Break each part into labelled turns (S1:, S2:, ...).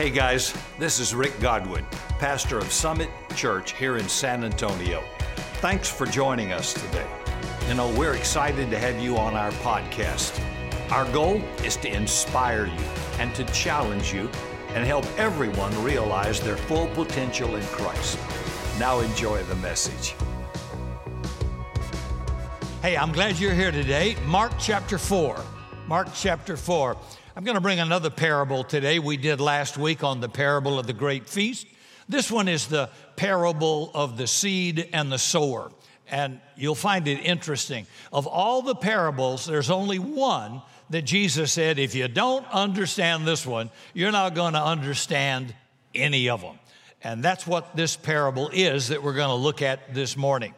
S1: Hey guys, this is Rick Godwin, pastor of Summit Church here in San Antonio. Thanks for joining us today. You know, we're excited to have you on our podcast. Our goal is to inspire you and to challenge you and help everyone realize their full potential in Christ. Now enjoy the message.
S2: Hey, I'm glad you're here today. Mark chapter 4. Mark chapter 4. I'm going to bring another parable today. We did last week on the parable of the great feast. This one is the parable of the seed and the sower. And you'll find it interesting. Of all the parables, there's only one that Jesus said, if you don't understand this one, you're not going to understand any of them. And that's what this parable is that we're going to look at this morning.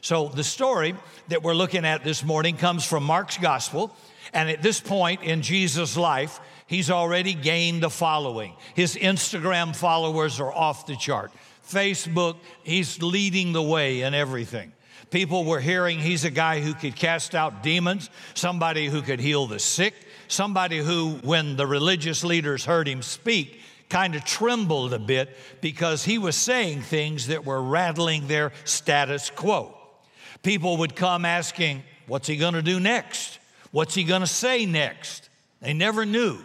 S2: So, the story that we're looking at this morning comes from Mark's gospel. And at this point in Jesus' life, he's already gained the following. His Instagram followers are off the chart. Facebook, he's leading the way in everything. People were hearing he's a guy who could cast out demons, somebody who could heal the sick, somebody who, when the religious leaders heard him speak, kind of trembled a bit because he was saying things that were rattling their status quo. People would come asking, What's he going to do next? What's he going to say next? They never knew.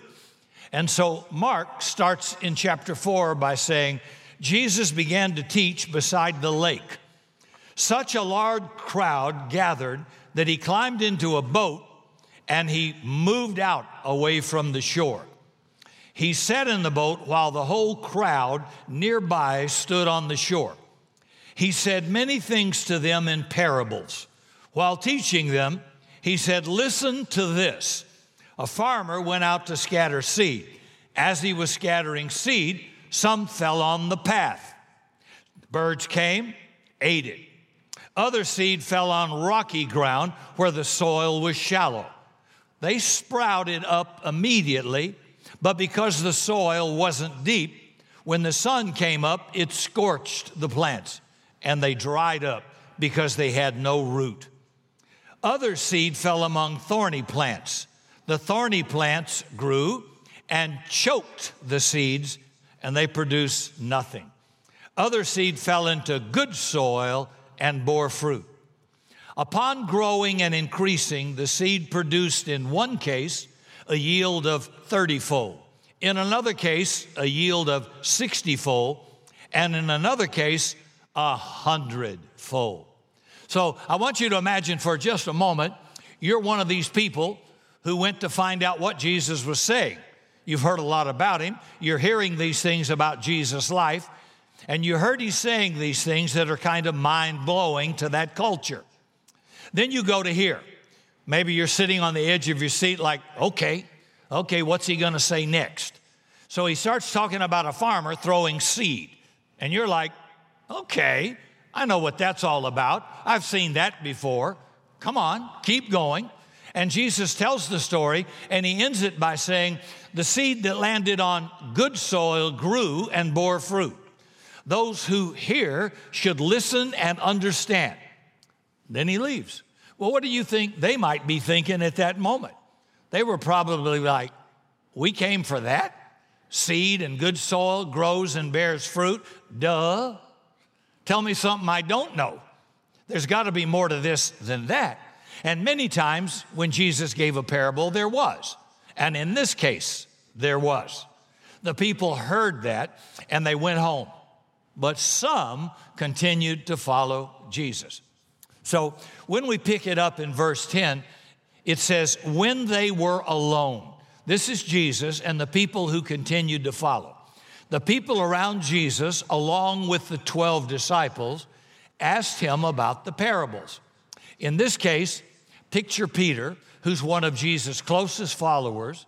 S2: And so Mark starts in chapter 4 by saying, Jesus began to teach beside the lake. Such a large crowd gathered that he climbed into a boat and he moved out away from the shore. He sat in the boat while the whole crowd nearby stood on the shore. He said many things to them in parables. While teaching them, he said, Listen to this. A farmer went out to scatter seed. As he was scattering seed, some fell on the path. Birds came, ate it. Other seed fell on rocky ground where the soil was shallow. They sprouted up immediately, but because the soil wasn't deep, when the sun came up, it scorched the plants and they dried up because they had no root. Other seed fell among thorny plants. The thorny plants grew and choked the seeds, and they produced nothing. Other seed fell into good soil and bore fruit. Upon growing and increasing, the seed produced in one case a yield of 30 fold, in another case, a yield of 60 fold, and in another case, a hundredfold. So I want you to imagine for just a moment, you're one of these people who went to find out what Jesus was saying. You've heard a lot about him. You're hearing these things about Jesus' life, and you heard he's saying these things that are kind of mind blowing to that culture. Then you go to here. Maybe you're sitting on the edge of your seat, like, okay, okay, what's he gonna say next? So he starts talking about a farmer throwing seed, and you're like, Okay, I know what that's all about. I've seen that before. Come on, keep going. And Jesus tells the story, and he ends it by saying, The seed that landed on good soil grew and bore fruit. Those who hear should listen and understand. Then he leaves. Well, what do you think they might be thinking at that moment? They were probably like, We came for that? Seed and good soil grows and bears fruit? Duh. Tell me something I don't know. There's got to be more to this than that. And many times when Jesus gave a parable, there was. And in this case, there was. The people heard that and they went home. But some continued to follow Jesus. So when we pick it up in verse 10, it says, When they were alone, this is Jesus and the people who continued to follow. The people around Jesus, along with the 12 disciples, asked him about the parables. In this case, picture Peter, who's one of Jesus' closest followers,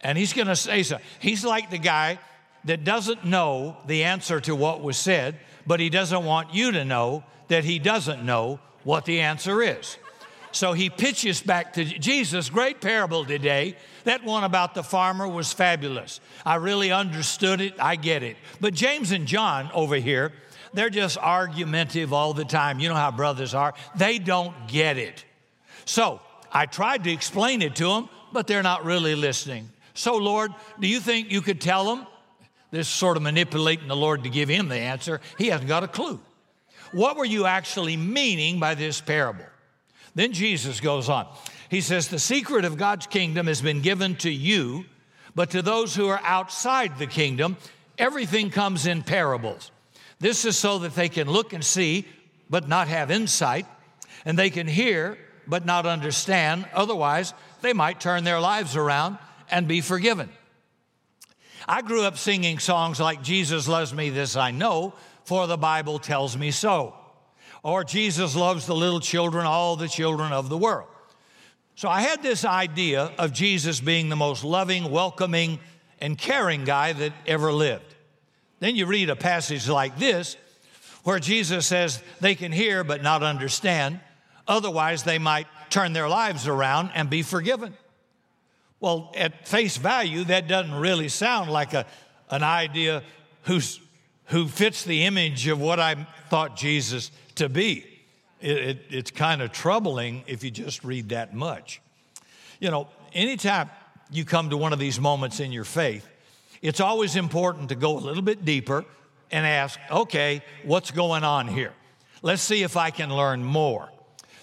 S2: and he's gonna say so. He's like the guy that doesn't know the answer to what was said, but he doesn't want you to know that he doesn't know what the answer is. So he pitches back to Jesus, great parable today. That one about the farmer was fabulous. I really understood it. I get it. But James and John over here, they're just argumentative all the time. You know how brothers are. They don't get it. So I tried to explain it to them, but they're not really listening. So, Lord, do you think you could tell them? This sort of manipulating the Lord to give him the answer. He hasn't got a clue. What were you actually meaning by this parable? Then Jesus goes on. He says, The secret of God's kingdom has been given to you, but to those who are outside the kingdom, everything comes in parables. This is so that they can look and see, but not have insight, and they can hear, but not understand. Otherwise, they might turn their lives around and be forgiven. I grew up singing songs like Jesus loves me, this I know, for the Bible tells me so. Or Jesus loves the little children, all the children of the world. So I had this idea of Jesus being the most loving, welcoming, and caring guy that ever lived. Then you read a passage like this where Jesus says they can hear but not understand, otherwise, they might turn their lives around and be forgiven. Well, at face value, that doesn't really sound like a, an idea who's, who fits the image of what I thought Jesus to be. It, it, it's kind of troubling if you just read that much. You know, anytime you come to one of these moments in your faith, it's always important to go a little bit deeper and ask, okay, what's going on here? Let's see if I can learn more.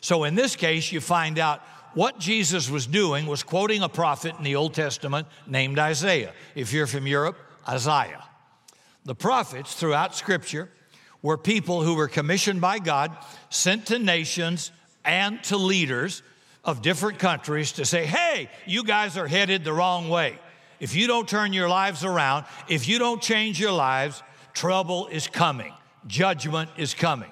S2: So in this case, you find out what Jesus was doing was quoting a prophet in the Old Testament named Isaiah. If you're from Europe, Isaiah. The prophets throughout Scripture were people who were commissioned by God, sent to nations and to leaders of different countries to say, hey, you guys are headed the wrong way. If you don't turn your lives around, if you don't change your lives, trouble is coming, judgment is coming.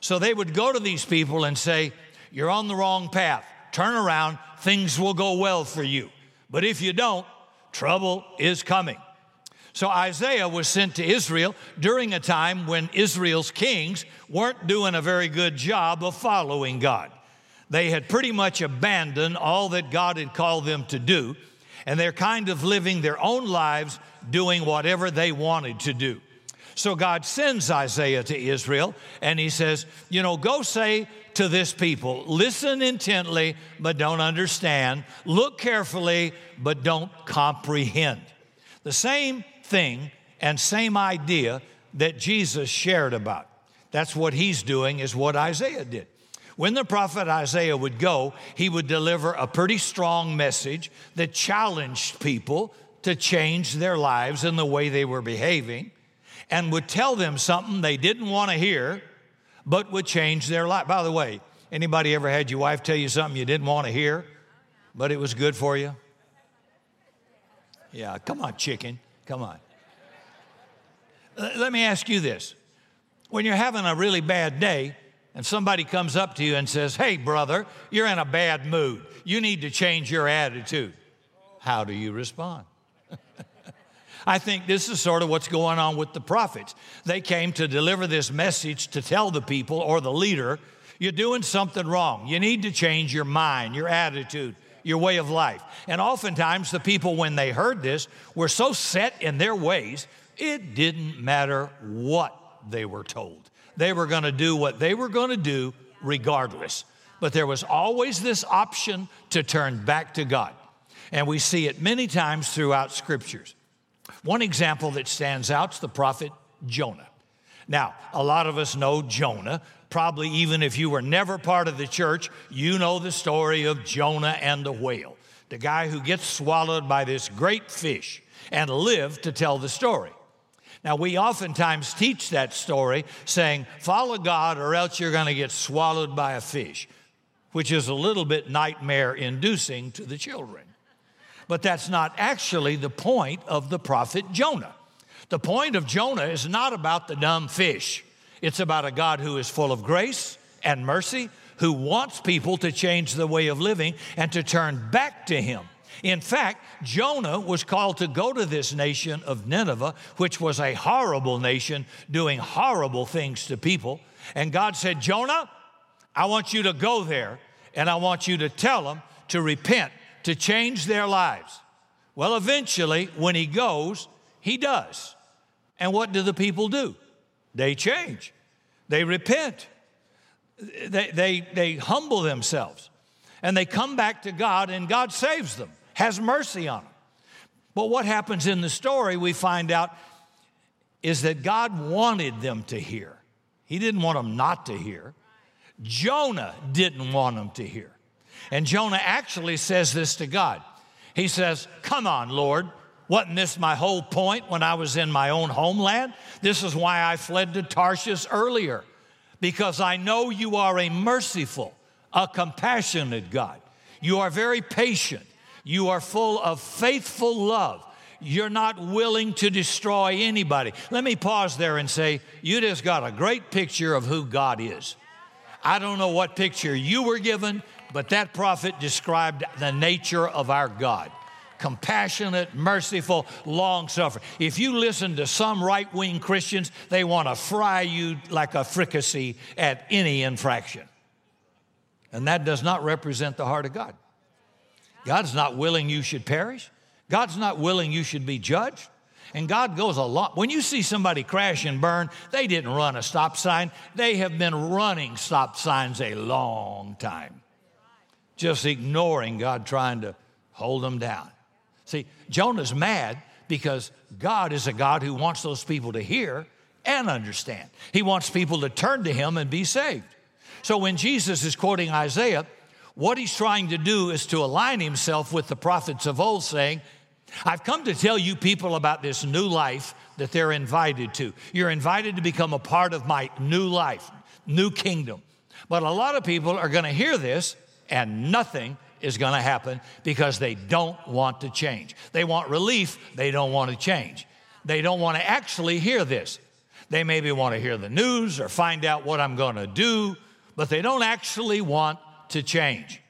S2: So they would go to these people and say, You're on the wrong path. Turn around, things will go well for you. But if you don't, trouble is coming. So Isaiah was sent to Israel during a time when Israel's kings weren't doing a very good job of following God. They had pretty much abandoned all that God had called them to do, and they're kind of living their own lives doing whatever they wanted to do. So God sends Isaiah to Israel, and he says, You know, go say to this people, listen intently, but don't understand, look carefully, but don't comprehend. The same thing and same idea that Jesus shared about. That's what he's doing, is what Isaiah did. When the prophet Isaiah would go, he would deliver a pretty strong message that challenged people to change their lives and the way they were behaving and would tell them something they didn't want to hear but would change their life. By the way, anybody ever had your wife tell you something you didn't want to hear but it was good for you? Yeah, come on, chicken. Come on. Let me ask you this. When you're having a really bad day and somebody comes up to you and says, Hey, brother, you're in a bad mood. You need to change your attitude. How do you respond? I think this is sort of what's going on with the prophets. They came to deliver this message to tell the people or the leader, You're doing something wrong. You need to change your mind, your attitude, your way of life. And oftentimes, the people, when they heard this, were so set in their ways, it didn't matter what they were told. They were going to do what they were going to do regardless. But there was always this option to turn back to God. And we see it many times throughout scriptures. One example that stands out is the prophet Jonah. Now, a lot of us know Jonah. Probably even if you were never part of the church, you know the story of Jonah and the whale, the guy who gets swallowed by this great fish and lived to tell the story. Now, we oftentimes teach that story saying, follow God or else you're going to get swallowed by a fish, which is a little bit nightmare inducing to the children. But that's not actually the point of the prophet Jonah. The point of Jonah is not about the dumb fish, it's about a God who is full of grace and mercy, who wants people to change the way of living and to turn back to him. In fact, Jonah was called to go to this nation of Nineveh, which was a horrible nation doing horrible things to people. And God said, Jonah, I want you to go there and I want you to tell them to repent, to change their lives. Well, eventually, when he goes, he does. And what do the people do? They change, they repent, they, they, they humble themselves, and they come back to God, and God saves them has mercy on them. But what happens in the story, we find out is that God wanted them to hear. He didn't want them not to hear. Jonah didn't want them to hear. And Jonah actually says this to God. He says, Come on, Lord. Wasn't this my whole point when I was in my own homeland? This is why I fled to Tarshish earlier, because I know you are a merciful, a compassionate God. You are very patient. You are full of faithful love. You're not willing to destroy anybody. Let me pause there and say, you just got a great picture of who God is. I don't know what picture you were given, but that prophet described the nature of our God compassionate, merciful, long suffering. If you listen to some right wing Christians, they want to fry you like a fricassee at any infraction. And that does not represent the heart of God. God's not willing you should perish. God's not willing you should be judged. And God goes a lot. When you see somebody crash and burn, they didn't run a stop sign. They have been running stop signs a long time, just ignoring God trying to hold them down. See, Jonah's mad because God is a God who wants those people to hear and understand. He wants people to turn to Him and be saved. So when Jesus is quoting Isaiah, what he's trying to do is to align himself with the prophets of old, saying, I've come to tell you people about this new life that they're invited to. You're invited to become a part of my new life, new kingdom. But a lot of people are going to hear this and nothing is going to happen because they don't want to change. They want relief, they don't want to change. They don't want to actually hear this. They maybe want to hear the news or find out what I'm going to do, but they don't actually want to change.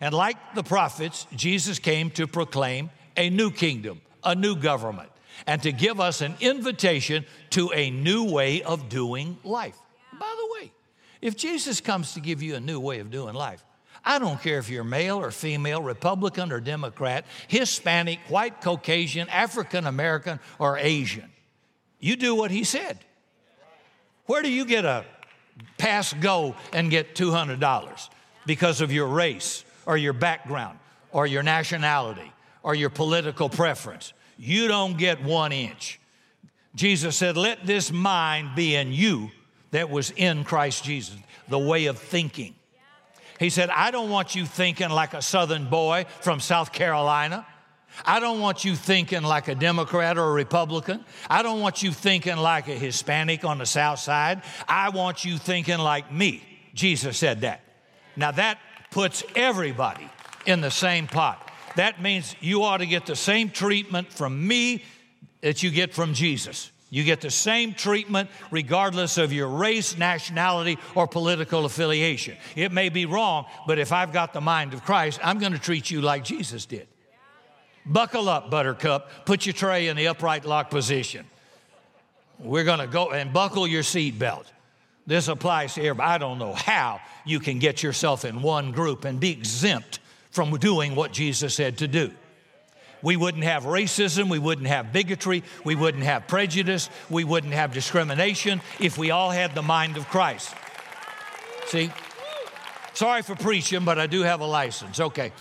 S2: And like the prophets, Jesus came to proclaim a new kingdom, a new government, and to give us an invitation to a new way of doing life. By the way, if Jesus comes to give you a new way of doing life, I don't care if you're male or female, Republican or Democrat, Hispanic, white, Caucasian, African American, or Asian. You do what he said. Where do you get a pass go and get $200 because of your race or your background or your nationality or your political preference? You don't get one inch. Jesus said, Let this mind be in you that was in Christ Jesus, the way of thinking. He said, I don't want you thinking like a Southern boy from South Carolina. I don't want you thinking like a Democrat or a Republican. I don't want you thinking like a Hispanic on the South Side. I want you thinking like me. Jesus said that. Now that puts everybody in the same pot. That means you ought to get the same treatment from me that you get from Jesus. You get the same treatment regardless of your race, nationality, or political affiliation. It may be wrong, but if I've got the mind of Christ, I'm going to treat you like Jesus did. Buckle up, Buttercup. Put your tray in the upright lock position. We're going to go and buckle your seatbelt. This applies to everybody. I don't know how you can get yourself in one group and be exempt from doing what Jesus said to do we wouldn't have racism, we wouldn't have bigotry, we wouldn't have prejudice, we wouldn't have discrimination if we all had the mind of Christ. See? Sorry for preaching, but I do have a license. Okay.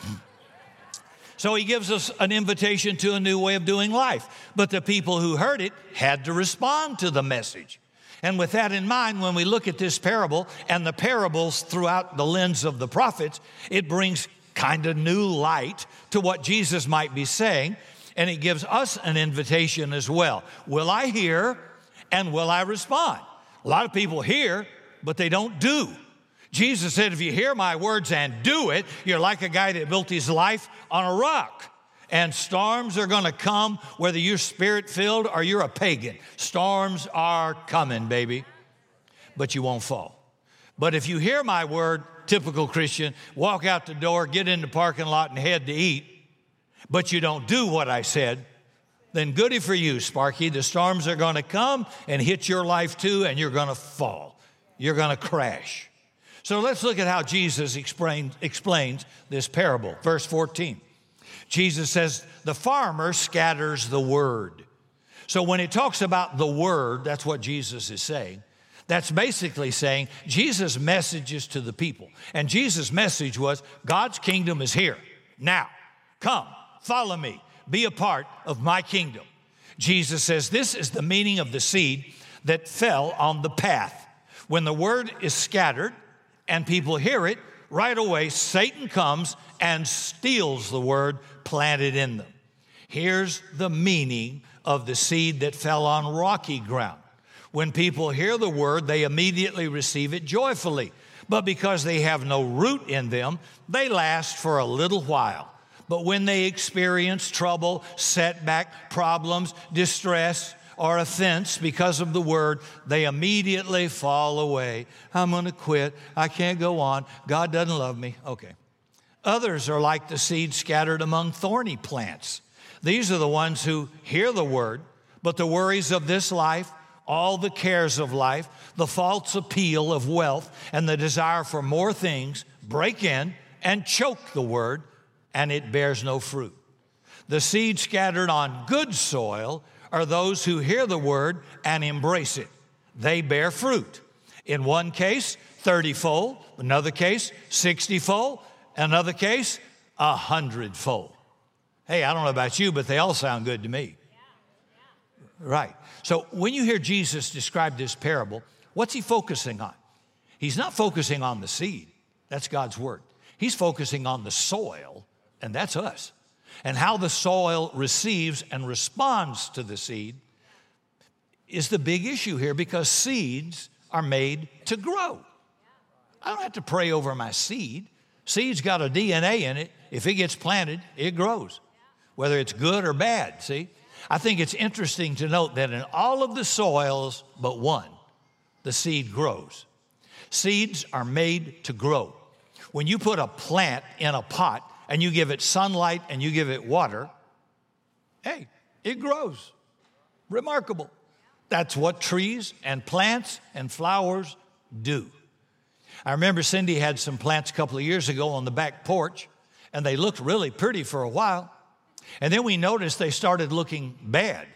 S2: So he gives us an invitation to a new way of doing life. But the people who heard it had to respond to the message. And with that in mind, when we look at this parable and the parables throughout the lens of the prophets, it brings kind of new light to what Jesus might be saying. And it gives us an invitation as well. Will I hear and will I respond? A lot of people hear, but they don't do. Jesus said, If you hear my words and do it, you're like a guy that built his life on a rock. And storms are gonna come whether you're spirit filled or you're a pagan. Storms are coming, baby, but you won't fall. But if you hear my word typical Christian, walk out the door, get in the parking lot, and head to eat, but you don't do what I said, then goody for you, Sparky. The storms are going to come and hit your life too, and you're going to fall. You're going to crash. So let's look at how Jesus explain, explains this parable. Verse 14. Jesus says, The farmer scatters the word. So when it talks about the word, that's what Jesus is saying. That's basically saying Jesus' message is to the people. And Jesus' message was God's kingdom is here. Now, come, follow me, be a part of my kingdom. Jesus says this is the meaning of the seed that fell on the path. When the word is scattered and people hear it, right away Satan comes and steals the word planted in them. Here's the meaning of the seed that fell on rocky ground. When people hear the word, they immediately receive it joyfully. But because they have no root in them, they last for a little while. But when they experience trouble, setback, problems, distress, or offense because of the word, they immediately fall away. I'm going to quit. I can't go on. God doesn't love me. Okay. Others are like the seed scattered among thorny plants. These are the ones who hear the word, but the worries of this life, all the cares of life, the false appeal of wealth, and the desire for more things break in and choke the word, and it bears no fruit. The seed scattered on good soil are those who hear the word and embrace it. They bear fruit. In one case, 30 fold, another case, 60 fold, another case, a hundredfold. Hey, I don't know about you, but they all sound good to me. Right. So when you hear Jesus describe this parable, what's he focusing on? He's not focusing on the seed, that's God's word. He's focusing on the soil, and that's us. And how the soil receives and responds to the seed is the big issue here because seeds are made to grow. I don't have to pray over my seed. Seed's got a DNA in it. If it gets planted, it grows whether it's good or bad, see? I think it's interesting to note that in all of the soils but one, the seed grows. Seeds are made to grow. When you put a plant in a pot and you give it sunlight and you give it water, hey, it grows. Remarkable. That's what trees and plants and flowers do. I remember Cindy had some plants a couple of years ago on the back porch, and they looked really pretty for a while. And then we noticed they started looking bad.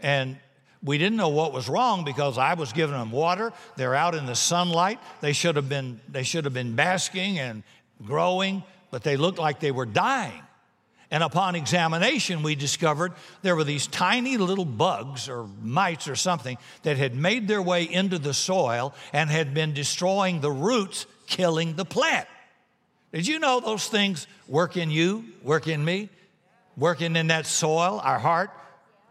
S2: And we didn't know what was wrong because I was giving them water. They're out in the sunlight. They should have been, they should have been basking and growing, but they looked like they were dying. And upon examination, we discovered there were these tiny little bugs or mites or something that had made their way into the soil and had been destroying the roots, killing the plant. Did you know those things work in you, work in me? Working in that soil, our heart,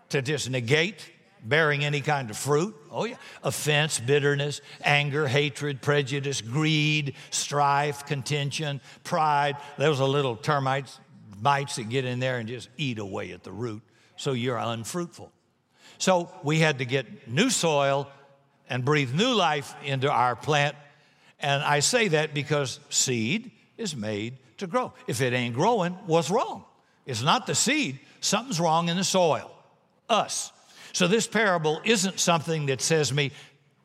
S2: to just negate bearing any kind of fruit. Oh, yeah. Offense, bitterness, anger, hatred, prejudice, greed, strife, contention, pride. Those are little termites, mites that get in there and just eat away at the root. So you're unfruitful. So we had to get new soil and breathe new life into our plant. And I say that because seed is made to grow. If it ain't growing, what's wrong? It's not the seed, something's wrong in the soil. Us. So this parable isn't something that says me,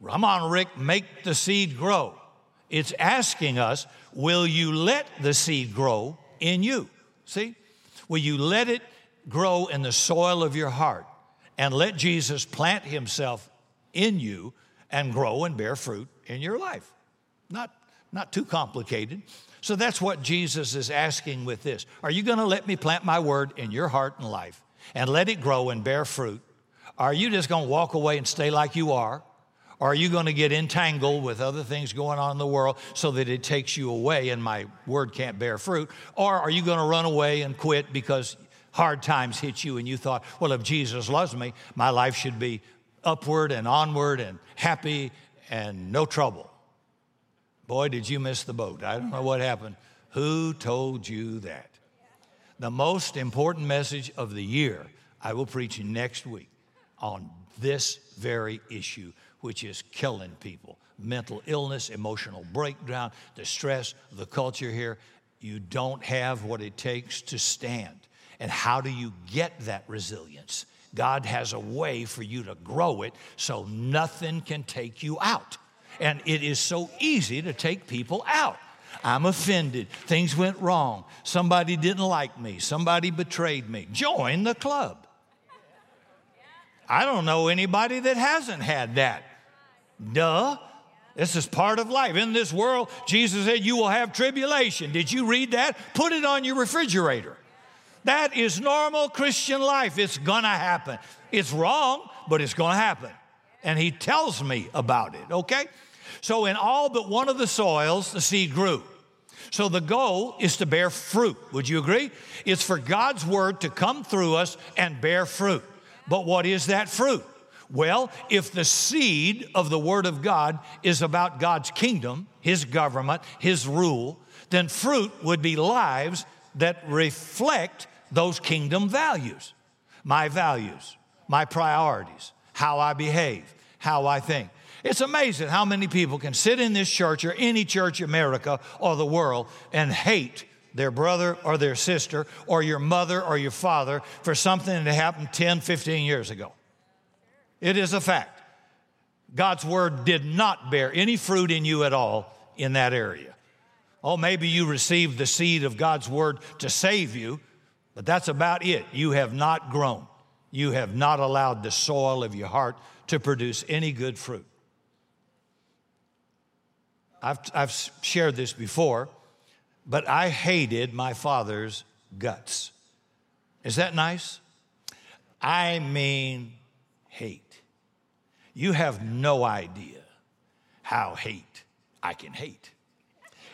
S2: come on, Rick, make the seed grow. It's asking us, will you let the seed grow in you? See? Will you let it grow in the soil of your heart and let Jesus plant himself in you and grow and bear fruit in your life? Not, not too complicated. So that's what Jesus is asking with this. Are you going to let me plant my word in your heart and life and let it grow and bear fruit? Are you just going to walk away and stay like you are? Or are you going to get entangled with other things going on in the world so that it takes you away and my word can't bear fruit? Or are you going to run away and quit because hard times hit you and you thought, well, if Jesus loves me, my life should be upward and onward and happy and no trouble? Boy, did you miss the boat. I don't know what happened. Who told you that? The most important message of the year I will preach next week on this very issue, which is killing people mental illness, emotional breakdown, the stress, the culture here. You don't have what it takes to stand. And how do you get that resilience? God has a way for you to grow it so nothing can take you out. And it is so easy to take people out. I'm offended. Things went wrong. Somebody didn't like me. Somebody betrayed me. Join the club. I don't know anybody that hasn't had that. Duh. This is part of life. In this world, Jesus said, You will have tribulation. Did you read that? Put it on your refrigerator. That is normal Christian life. It's gonna happen. It's wrong, but it's gonna happen. And he tells me about it, okay? So, in all but one of the soils, the seed grew. So, the goal is to bear fruit. Would you agree? It's for God's word to come through us and bear fruit. But what is that fruit? Well, if the seed of the Word of God is about God's kingdom, His government, His rule, then fruit would be lives that reflect those kingdom values. My values, my priorities, how I behave, how I think. It's amazing how many people can sit in this church or any church, in America or the world, and hate their brother or their sister or your mother or your father for something that happened 10, 15 years ago. It is a fact. God's word did not bear any fruit in you at all in that area. Oh, maybe you received the seed of God's word to save you, but that's about it. You have not grown. You have not allowed the soil of your heart to produce any good fruit. I've, I've shared this before, but I hated my father's guts. Is that nice? I mean, hate. You have no idea how hate I can hate.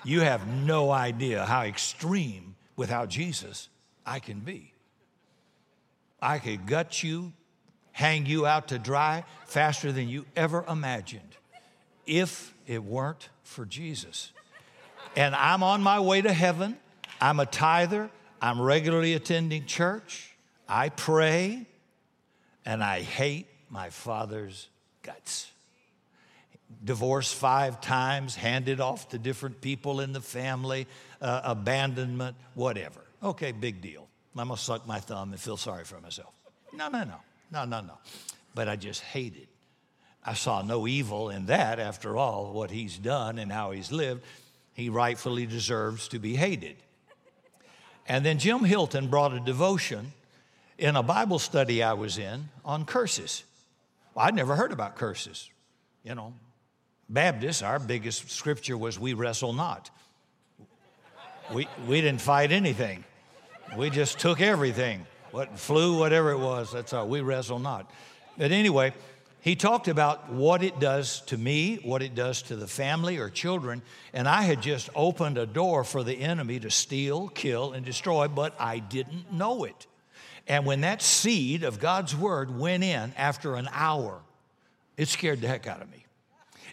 S2: You have no idea how extreme without Jesus I can be. I could gut you, hang you out to dry faster than you ever imagined if it weren't for Jesus. And I'm on my way to heaven. I'm a tither. I'm regularly attending church. I pray, and I hate my father's guts. Divorced five times, handed off to different people in the family, uh, abandonment, whatever. Okay, big deal. I'm gonna suck my thumb and feel sorry for myself. No, no, no, no, no, no. But I just hated. I saw no evil in that after all, what he's done and how he's lived. He rightfully deserves to be hated. And then Jim Hilton brought a devotion in a Bible study I was in on curses. Well, I'd never heard about curses. You know, Baptists, our biggest scripture was, We wrestle not. We, we didn't fight anything, we just took everything. What flew, whatever it was, that's all. We wrestle not. But anyway, he talked about what it does to me, what it does to the family or children, and I had just opened a door for the enemy to steal, kill, and destroy, but I didn't know it. And when that seed of God's word went in after an hour, it scared the heck out of me.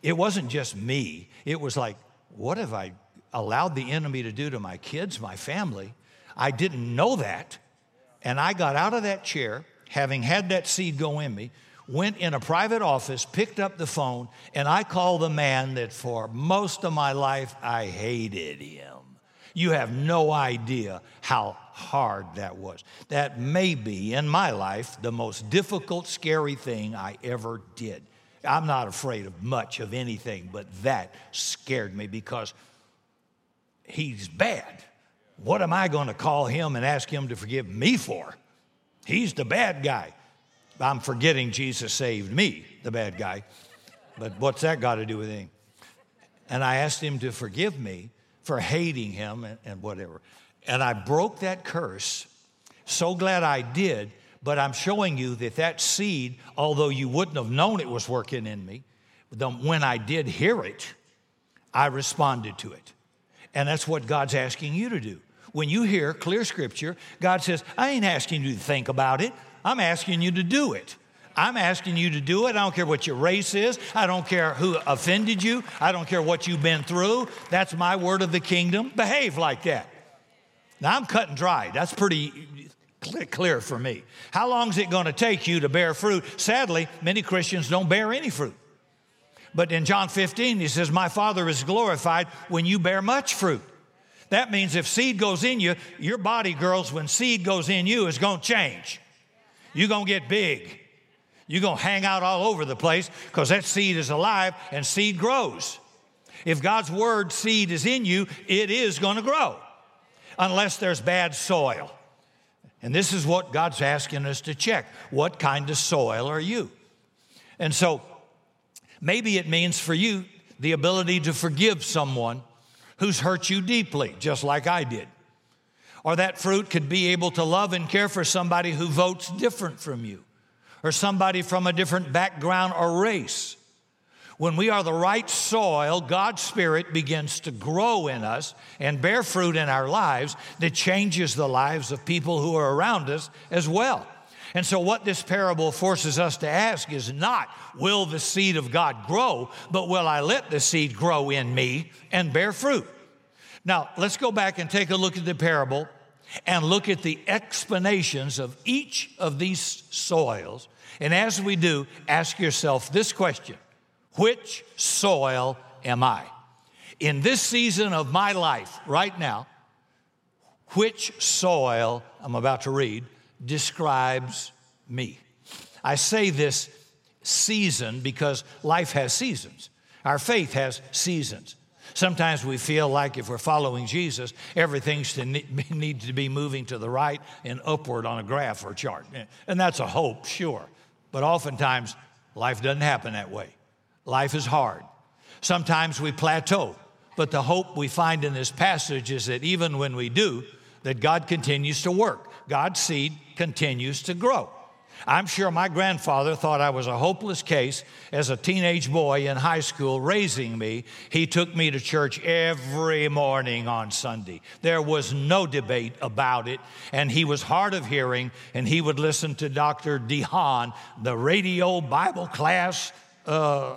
S2: It wasn't just me, it was like, what have I allowed the enemy to do to my kids, my family? I didn't know that. And I got out of that chair, having had that seed go in me, went in a private office, picked up the phone, and I called the man that for most of my life I hated him. You have no idea how hard that was. That may be in my life the most difficult, scary thing I ever did. I'm not afraid of much of anything, but that scared me because he's bad. What am I going to call him and ask him to forgive me for? He's the bad guy. I'm forgetting Jesus saved me, the bad guy. But what's that got to do with anything? And I asked him to forgive me for hating him and, and whatever. And I broke that curse. So glad I did, but I'm showing you that that seed, although you wouldn't have known it was working in me, when I did hear it, I responded to it. And that's what God's asking you to do. When you hear clear scripture, God says, I ain't asking you to think about it, I'm asking you to do it. I'm asking you to do it. I don't care what your race is. I don't care who offended you. I don't care what you've been through. That's my word of the kingdom. Behave like that. Now I'm cut and dry. That's pretty clear for me. How long is it going to take you to bear fruit? Sadly, many Christians don't bear any fruit. But in John 15, he says, My Father is glorified when you bear much fruit. That means if seed goes in you, your body, girls, when seed goes in you, is going to change. You're going to get big. You're going to hang out all over the place because that seed is alive and seed grows. If God's word seed is in you, it is going to grow unless there's bad soil. And this is what God's asking us to check. What kind of soil are you? And so maybe it means for you the ability to forgive someone who's hurt you deeply, just like I did. Or that fruit could be able to love and care for somebody who votes different from you, or somebody from a different background or race. When we are the right soil, God's Spirit begins to grow in us and bear fruit in our lives that changes the lives of people who are around us as well. And so, what this parable forces us to ask is not, will the seed of God grow, but will I let the seed grow in me and bear fruit? Now, let's go back and take a look at the parable and look at the explanations of each of these soils. And as we do, ask yourself this question which soil am I? In this season of my life, right now, which soil, I'm about to read, describes me? I say this season because life has seasons. Our faith has seasons. Sometimes we feel like if we're following Jesus, everything needs to be moving to the right and upward on a graph or chart. And that's a hope, sure. But oftentimes, life doesn't happen that way. Life is hard. Sometimes we plateau, but the hope we find in this passage is that even when we do, that God continues to work. God's seed continues to grow. I'm sure my grandfather thought I was a hopeless case as a teenage boy in high school raising me. He took me to church every morning on Sunday. There was no debate about it, and he was hard of hearing, and he would listen to Dr. DeHaan, the radio Bible class. Uh,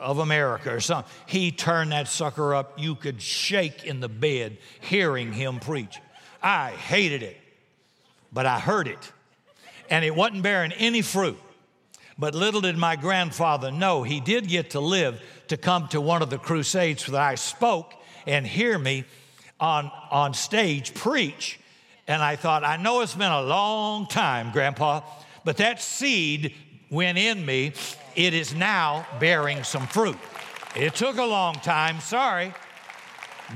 S2: of America or something. He turned that sucker up. You could shake in the bed hearing him preach. I hated it, but I heard it. And it wasn't bearing any fruit. But little did my grandfather know, he did get to live to come to one of the crusades that I spoke and hear me on, on stage preach. And I thought, I know it's been a long time, Grandpa, but that seed went in me it is now bearing some fruit. It took a long time, sorry,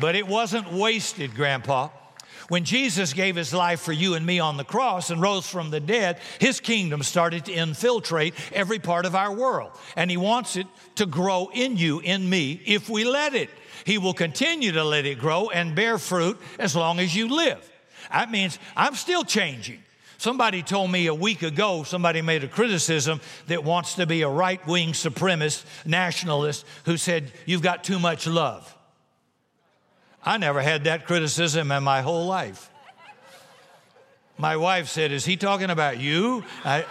S2: but it wasn't wasted, Grandpa. When Jesus gave his life for you and me on the cross and rose from the dead, his kingdom started to infiltrate every part of our world. And he wants it to grow in you, in me, if we let it. He will continue to let it grow and bear fruit as long as you live. That means I'm still changing. Somebody told me a week ago, somebody made a criticism that wants to be a right wing supremacist nationalist who said, You've got too much love. I never had that criticism in my whole life. My wife said, Is he talking about you? I,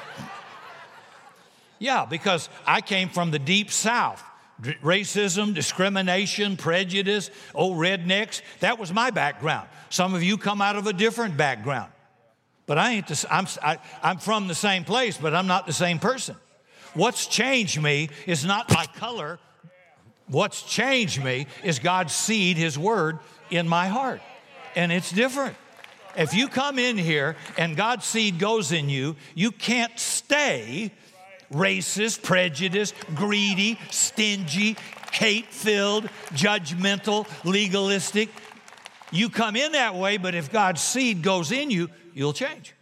S2: yeah, because I came from the deep south. Racism, discrimination, prejudice, old rednecks, that was my background. Some of you come out of a different background. But I ain't the, I'm, I, I'm from the same place, but I'm not the same person. What's changed me is not my color. What's changed me is God's seed, His word, in my heart. And it's different. If you come in here and God's seed goes in you, you can't stay racist, prejudiced, greedy, stingy, hate filled, judgmental, legalistic. You come in that way, but if God's seed goes in you, you'll change.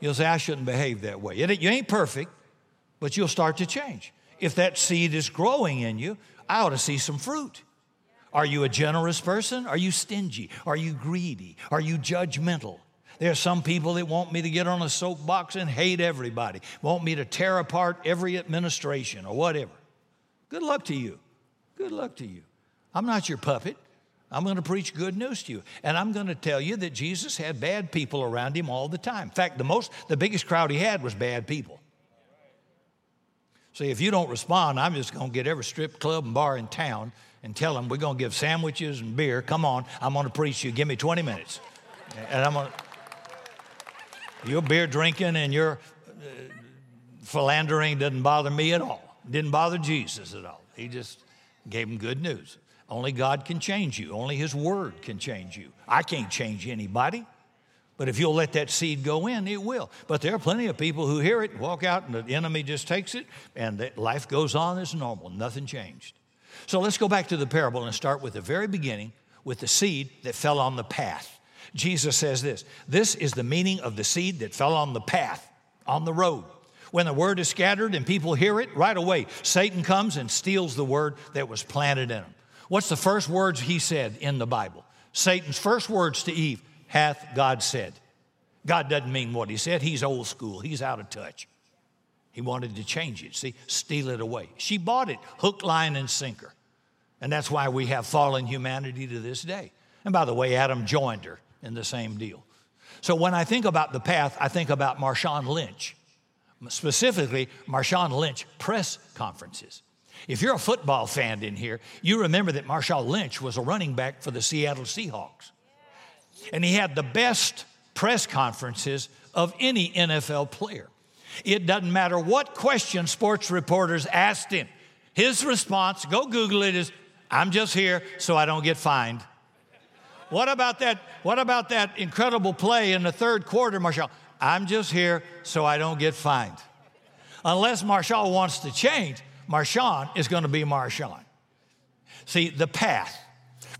S2: You'll say, I shouldn't behave that way. You ain't perfect, but you'll start to change. If that seed is growing in you, I ought to see some fruit. Are you a generous person? Are you stingy? Are you greedy? Are you judgmental? There are some people that want me to get on a soapbox and hate everybody, want me to tear apart every administration or whatever. Good luck to you. Good luck to you. I'm not your puppet. I'm going to preach good news to you. And I'm going to tell you that Jesus had bad people around him all the time. In fact, the most the biggest crowd he had was bad people. See, if you don't respond, I'm just going to get every strip club and bar in town and tell them we're going to give sandwiches and beer. Come on, I'm going to preach you. Give me 20 minutes. And I'm going to your beer drinking and your uh, philandering doesn't bother me at all. Didn't bother Jesus at all. He just gave him good news. Only God can change you. Only His Word can change you. I can't change anybody. But if you'll let that seed go in, it will. But there are plenty of people who hear it, walk out, and the enemy just takes it, and life goes on as normal. Nothing changed. So let's go back to the parable and start with the very beginning with the seed that fell on the path. Jesus says this this is the meaning of the seed that fell on the path, on the road. When the word is scattered and people hear it, right away, Satan comes and steals the word that was planted in them. What's the first words he said in the Bible? Satan's first words to Eve hath God said. God doesn't mean what he said. He's old school, he's out of touch. He wanted to change it, see, steal it away. She bought it, hook, line, and sinker. And that's why we have fallen humanity to this day. And by the way, Adam joined her in the same deal. So when I think about the path, I think about Marshawn Lynch, specifically Marshawn Lynch press conferences. If you're a football fan in here, you remember that Marshawn Lynch was a running back for the Seattle Seahawks. And he had the best press conferences of any NFL player. It doesn't matter what question sports reporters asked him. His response, go Google it, is, I'm just here so I don't get fined. What about that? What about that incredible play in the third quarter, Marshall? I'm just here so I don't get fined. Unless Marshall wants to change, Marshawn is going to be Marshawn. See, the path.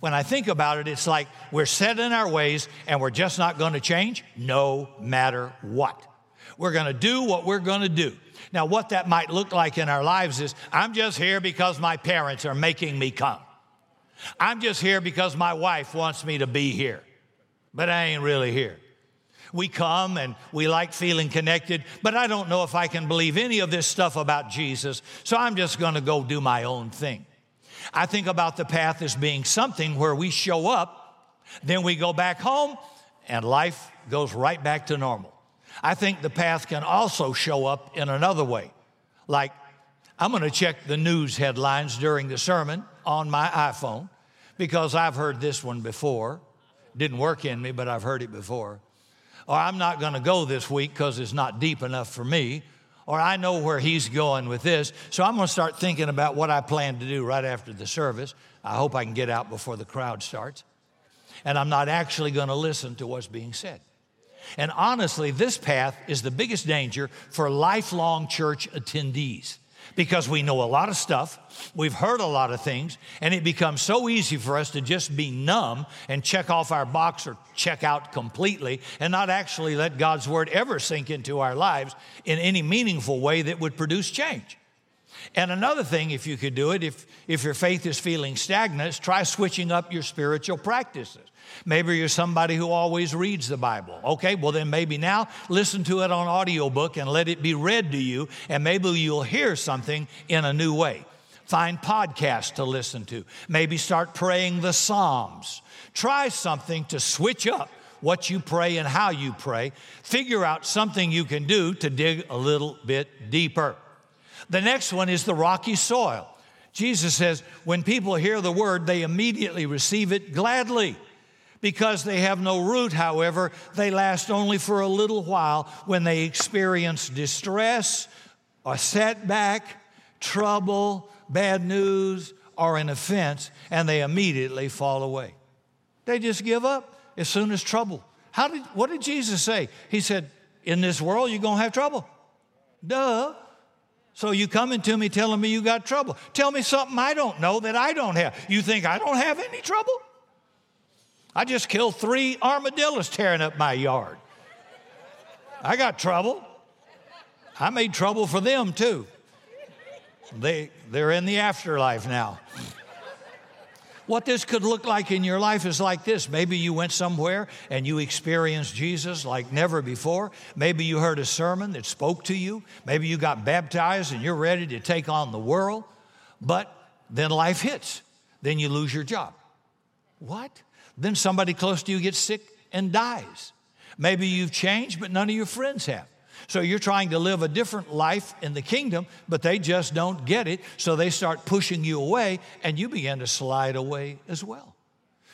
S2: When I think about it, it's like we're set in our ways and we're just not going to change no matter what. We're going to do what we're going to do. Now, what that might look like in our lives is I'm just here because my parents are making me come. I'm just here because my wife wants me to be here, but I ain't really here. We come and we like feeling connected, but I don't know if I can believe any of this stuff about Jesus, so I'm just going to go do my own thing. I think about the path as being something where we show up, then we go back home, and life goes right back to normal. I think the path can also show up in another way. Like, I'm going to check the news headlines during the sermon on my iPhone because I've heard this one before. Didn't work in me, but I've heard it before. Or I'm not going to go this week because it's not deep enough for me. Or I know where he's going with this. So I'm going to start thinking about what I plan to do right after the service. I hope I can get out before the crowd starts. And I'm not actually going to listen to what's being said. And honestly, this path is the biggest danger for lifelong church attendees because we know a lot of stuff, we've heard a lot of things, and it becomes so easy for us to just be numb and check off our box or check out completely and not actually let God's word ever sink into our lives in any meaningful way that would produce change. And another thing, if you could do it, if, if your faith is feeling stagnant, try switching up your spiritual practices. Maybe you're somebody who always reads the Bible. Okay, well, then maybe now listen to it on audiobook and let it be read to you, and maybe you'll hear something in a new way. Find podcasts to listen to. Maybe start praying the Psalms. Try something to switch up what you pray and how you pray. Figure out something you can do to dig a little bit deeper. The next one is the rocky soil. Jesus says, when people hear the word, they immediately receive it gladly. Because they have no root, however, they last only for a little while when they experience distress, a setback, trouble, bad news, or an offense, and they immediately fall away. They just give up as soon as trouble. How did, what did Jesus say? He said, In this world, you're going to have trouble. Duh. So you coming to me telling me you got trouble. Tell me something I don't know that I don't have. You think I don't have any trouble? I just killed three armadillos tearing up my yard. I got trouble. I made trouble for them too. They, they're in the afterlife now. What this could look like in your life is like this. Maybe you went somewhere and you experienced Jesus like never before. Maybe you heard a sermon that spoke to you. Maybe you got baptized and you're ready to take on the world. But then life hits. Then you lose your job. What? Then somebody close to you gets sick and dies. Maybe you've changed, but none of your friends have. So you're trying to live a different life in the kingdom, but they just don't get it. So they start pushing you away, and you begin to slide away as well.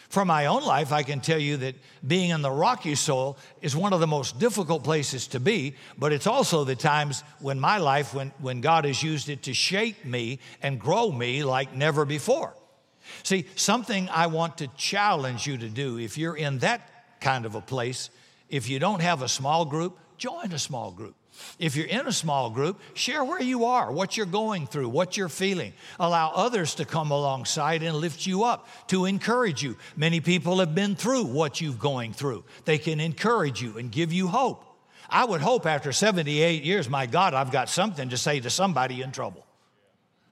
S2: From my own life, I can tell you that being in the rocky soil is one of the most difficult places to be, but it's also the times when my life, when, when God has used it to shape me and grow me like never before. See, something I want to challenge you to do if you're in that kind of a place, if you don't have a small group, join a small group. If you're in a small group, share where you are, what you're going through, what you're feeling. Allow others to come alongside and lift you up, to encourage you. Many people have been through what you're going through. They can encourage you and give you hope. I would hope after 78 years, my God, I've got something to say to somebody in trouble.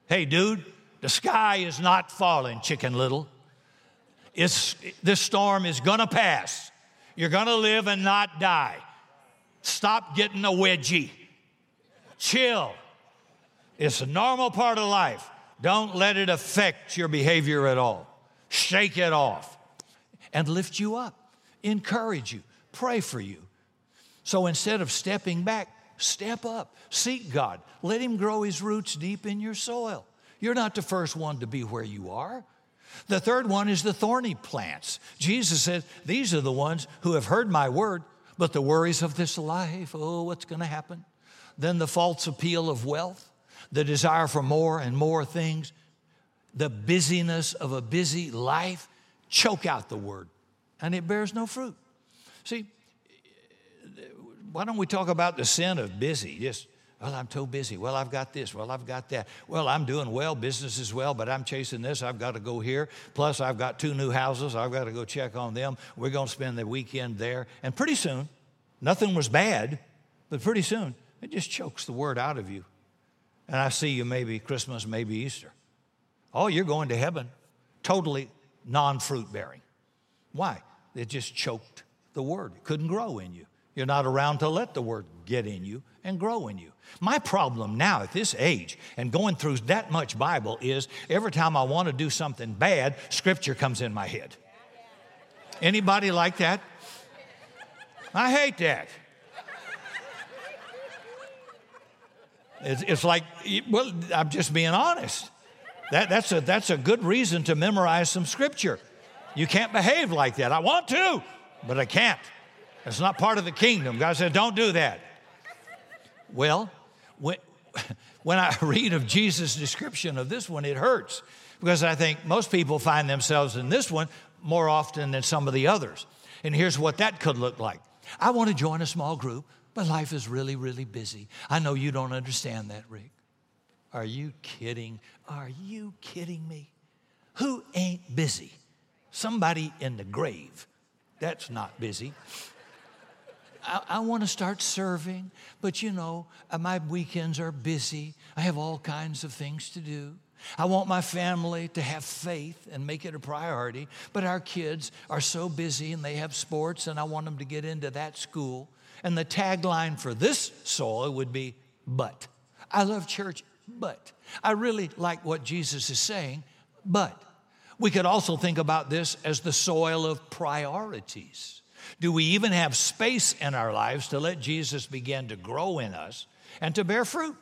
S2: Hey, dude, the sky is not falling, chicken little. It's, this storm is gonna pass. You're to live and not die. Stop getting a wedgie. Chill. It's a normal part of life. Don't let it affect your behavior at all. Shake it off and lift you up, encourage you, pray for you. So instead of stepping back, step up, seek God, let Him grow His roots deep in your soil. You're not the first one to be where you are. The third one is the thorny plants. Jesus said, These are the ones who have heard my word, but the worries of this life, oh, what's going to happen? Then the false appeal of wealth, the desire for more and more things, the busyness of a busy life choke out the word, and it bears no fruit. See, why don't we talk about the sin of busy? Just well, I'm too busy. Well, I've got this. Well, I've got that. Well, I'm doing well, business is well, but I'm chasing this. I've got to go here. Plus, I've got two new houses. I've got to go check on them. We're going to spend the weekend there. And pretty soon, nothing was bad, but pretty soon, it just chokes the word out of you. And I see you maybe Christmas, maybe Easter. Oh, you're going to heaven. Totally non fruit bearing. Why? It just choked the word. It couldn't grow in you. You're not around to let the word get in you and grow in you. My problem now at this age and going through that much Bible is every time I want to do something bad, scripture comes in my head. Anybody like that? I hate that. It's, it's like, well, I'm just being honest. That, that's, a, that's a good reason to memorize some scripture. You can't behave like that. I want to, but I can't. It's not part of the kingdom. God said, don't do that. Well, when, when I read of Jesus' description of this one, it hurts because I think most people find themselves in this one more often than some of the others. And here's what that could look like I want to join a small group, but life is really, really busy. I know you don't understand that, Rick. Are you kidding? Are you kidding me? Who ain't busy? Somebody in the grave. That's not busy. I, I want to start serving, but you know, uh, my weekends are busy. I have all kinds of things to do. I want my family to have faith and make it a priority, but our kids are so busy and they have sports, and I want them to get into that school. And the tagline for this soil would be, but. I love church, but. I really like what Jesus is saying, but. We could also think about this as the soil of priorities. Do we even have space in our lives to let Jesus begin to grow in us and to bear fruit?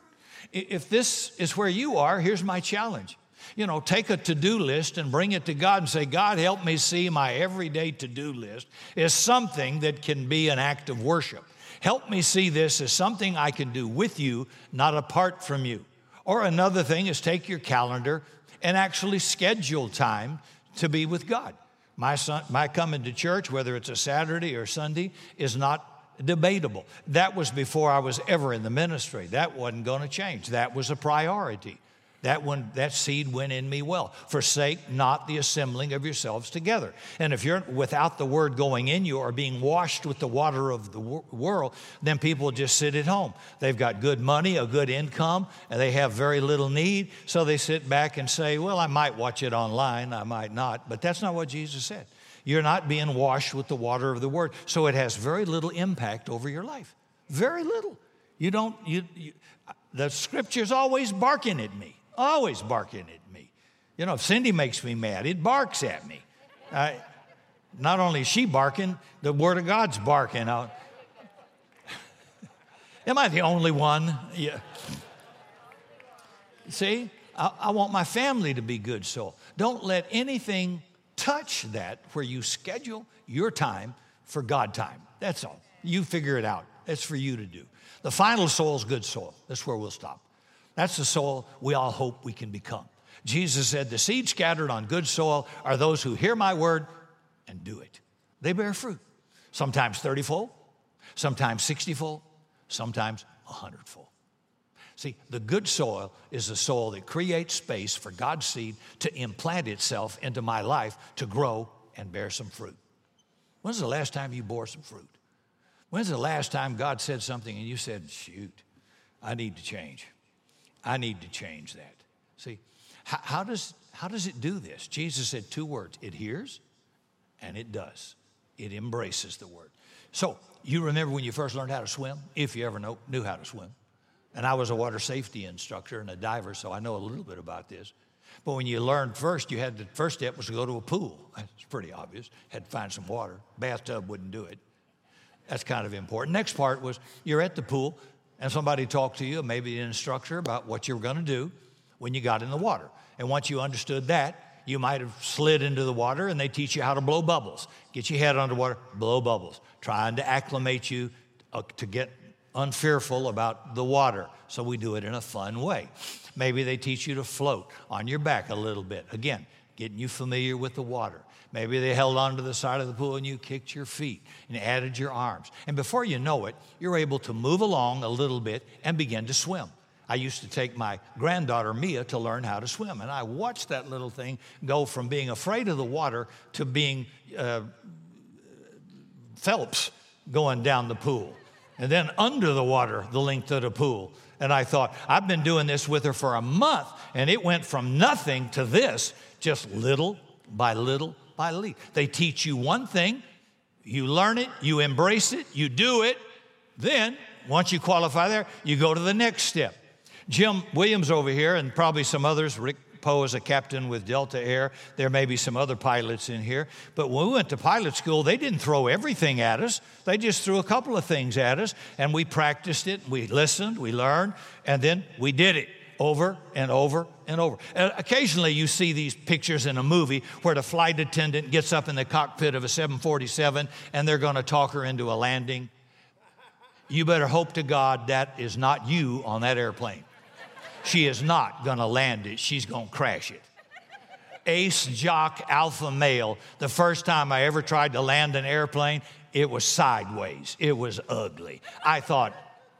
S2: If this is where you are, here's my challenge. You know, take a to do list and bring it to God and say, God, help me see my everyday to do list is something that can be an act of worship. Help me see this as something I can do with you, not apart from you. Or another thing is take your calendar and actually schedule time to be with God. My, son, my coming to church, whether it's a Saturday or Sunday, is not debatable. That was before I was ever in the ministry. That wasn't going to change. That was a priority. That one, that seed went in me well. Forsake not the assembling of yourselves together. And if you're without the word going in you or being washed with the water of the world, then people just sit at home. They've got good money, a good income, and they have very little need. So they sit back and say, Well, I might watch it online, I might not. But that's not what Jesus said. You're not being washed with the water of the word. So it has very little impact over your life. Very little. You don't, you, you the scripture's always barking at me always barking at me. You know, if Cindy makes me mad, it barks at me. I, not only is she barking, the Word of God's barking out. Am I the only one? Yeah. See, I, I want my family to be good soul. Don't let anything touch that where you schedule your time for God time. That's all. You figure it out. That's for you to do. The final soul is good soul. That's where we'll stop. That's the soil we all hope we can become. Jesus said, The seed scattered on good soil are those who hear my word and do it. They bear fruit, sometimes 30 fold, sometimes 60 fold, sometimes 100 fold. See, the good soil is the soil that creates space for God's seed to implant itself into my life to grow and bear some fruit. When's the last time you bore some fruit? When's the last time God said something and you said, shoot, I need to change? I need to change that. See, how, how, does, how does it do this? Jesus said two words it hears and it does. it embraces the word. So, you remember when you first learned how to swim, if you ever know, knew how to swim. And I was a water safety instructor and a diver, so I know a little bit about this. But when you learned first, you had the first step was to go to a pool. It's pretty obvious. Had to find some water. Bathtub wouldn't do it. That's kind of important. Next part was you're at the pool and somebody talked to you, maybe an instructor, about what you were going to do when you got in the water. And once you understood that, you might have slid into the water and they teach you how to blow bubbles. Get your head underwater, blow bubbles, trying to acclimate you uh, to get unfearful about the water. So we do it in a fun way. Maybe they teach you to float on your back a little bit. Again, getting you familiar with the water. Maybe they held onto the side of the pool and you kicked your feet and added your arms. And before you know it, you're able to move along a little bit and begin to swim. I used to take my granddaughter Mia to learn how to swim, and I watched that little thing go from being afraid of the water to being uh, Phelps going down the pool, and then under the water the length of the pool. And I thought, I've been doing this with her for a month, and it went from nothing to this, just little by little by. They teach you one thing, you learn it, you embrace it, you do it. Then, once you qualify there, you go to the next step. Jim Williams over here, and probably some others, Rick Poe is a captain with Delta Air. There may be some other pilots in here. But when we went to pilot school, they didn't throw everything at us. They just threw a couple of things at us, and we practiced it, we listened, we learned, and then we did it over and over and over. And occasionally you see these pictures in a movie where the flight attendant gets up in the cockpit of a 747 and they're going to talk her into a landing. You better hope to God that is not you on that airplane. She is not going to land it, she's going to crash it. Ace jock alpha male. The first time I ever tried to land an airplane, it was sideways. It was ugly. I thought,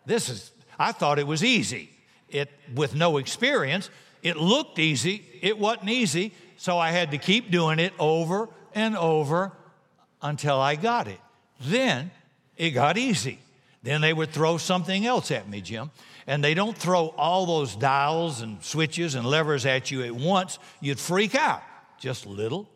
S2: this is, I thought it was easy. It, with no experience, it looked easy. It wasn't easy. So I had to keep doing it over and over until I got it. Then it got easy. Then they would throw something else at me, Jim. And they don't throw all those dials and switches and levers at you at once. You'd freak out, just little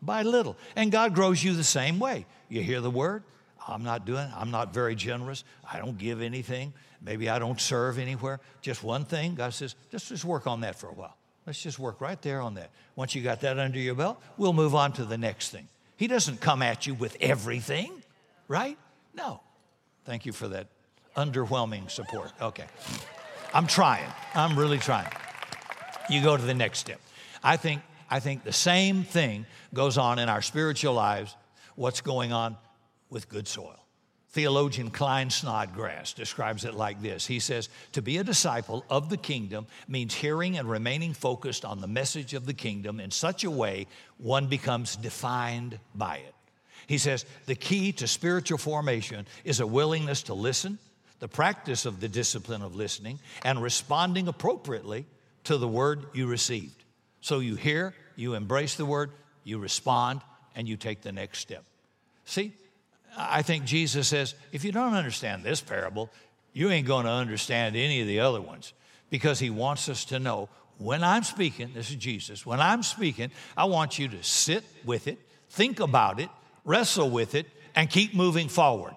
S2: by little. And God grows you the same way. You hear the word, I'm not doing, I'm not very generous. I don't give anything. Maybe I don't serve anywhere. Just one thing. God says, just, just work on that for a while. Let's just work right there on that. Once you got that under your belt, we'll move on to the next thing. He doesn't come at you with everything, right? No. Thank you for that underwhelming support. Okay. I'm trying. I'm really trying. You go to the next step. I think, I think the same thing goes on in our spiritual lives, what's going on with good soil. Theologian Klyne Snodgrass describes it like this He says, To be a disciple of the kingdom means hearing and remaining focused on the message of the kingdom in such a way one becomes defined by it. He says, The key to spiritual formation is a willingness to listen, the practice of the discipline of listening, and responding appropriately to the word you received. So you hear, you embrace the word, you respond, and you take the next step. See, I think Jesus says, if you don't understand this parable, you ain't going to understand any of the other ones because he wants us to know when I'm speaking, this is Jesus, when I'm speaking, I want you to sit with it, think about it, wrestle with it, and keep moving forward.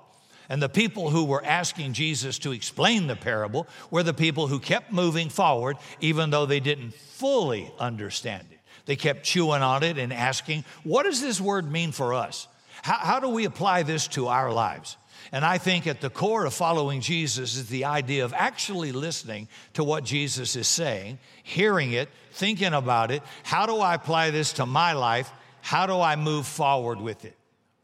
S2: And the people who were asking Jesus to explain the parable were the people who kept moving forward, even though they didn't fully understand it. They kept chewing on it and asking, What does this word mean for us? How, how do we apply this to our lives? And I think at the core of following Jesus is the idea of actually listening to what Jesus is saying, hearing it, thinking about it. How do I apply this to my life? How do I move forward with it?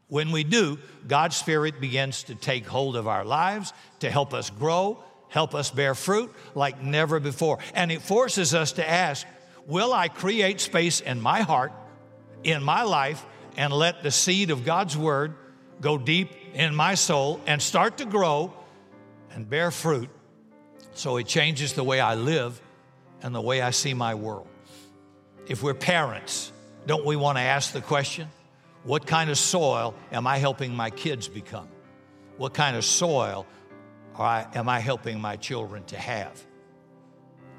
S2: When we do, God's Spirit begins to take hold of our lives to help us grow, help us bear fruit like never before. And it forces us to ask Will I create space in my heart, in my life, and let the seed of God's word go deep in my soul and start to grow and bear fruit so it changes the way I live and the way I see my world. If we're parents, don't we want to ask the question what kind of soil am I helping my kids become? What kind of soil am I helping my children to have?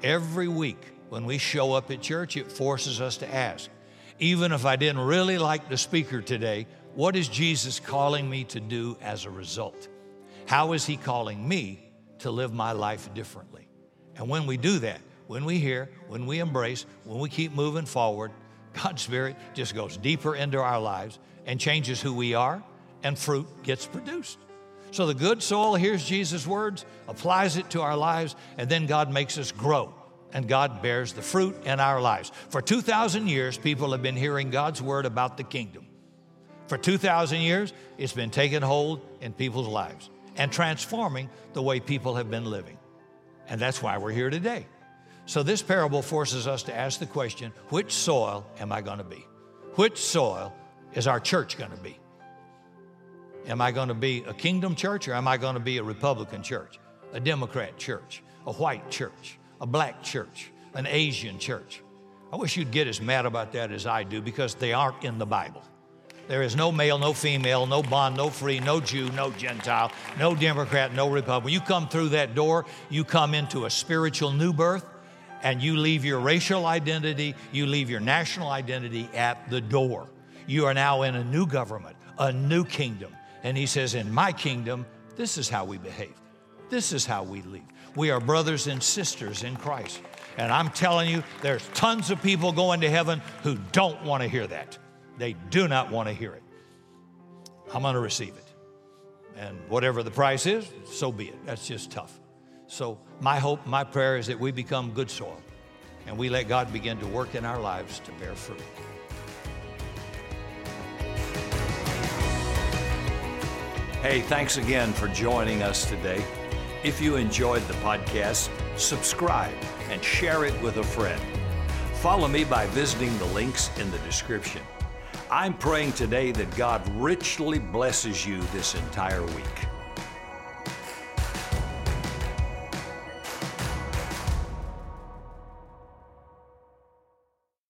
S2: Every week when we show up at church, it forces us to ask even if I didn't really like the speaker today, What is Jesus calling me to do as a result? How is He calling me to live my life differently? And when we do that, when we hear, when we embrace, when we keep moving forward, God's Spirit just goes deeper into our lives and changes who we are, and fruit gets produced. So the good soil hears Jesus' words, applies it to our lives, and then God makes us grow. And God bears the fruit in our lives. For 2,000 years, people have been hearing God's word about the kingdom. For 2,000 years, it's been taking hold in people's lives and transforming the way people have been living. And that's why we're here today. So, this parable forces us to ask the question which soil am I going to be? Which soil is our church going to be? Am I going to be a kingdom church or am I going to be a Republican church, a Democrat church, a white church, a black church, an Asian church? I wish you'd get as mad about that as I do because they aren't in the Bible. There is no male, no female, no bond, no free, no Jew, no Gentile, no Democrat, no Republican. You come through that door, you come into a spiritual new birth and you leave your racial identity, you leave your national identity at the door. You are now in a new government, a new kingdom. And he says, In my kingdom, this is how we behave, this is how we live. We are brothers and sisters in Christ. And I'm telling you, there's tons of people going to heaven who don't want to hear that. They do not want to hear it. I'm going to receive it. And whatever the price is, so be it. That's just tough. So, my hope, my prayer is that we become good soil and we let God begin to work in our lives to bear fruit.
S1: Hey, thanks again for joining us today. If you enjoyed the podcast, subscribe and share it with a friend. Follow me by visiting the links in the description. I'm praying today that God richly blesses you this entire week.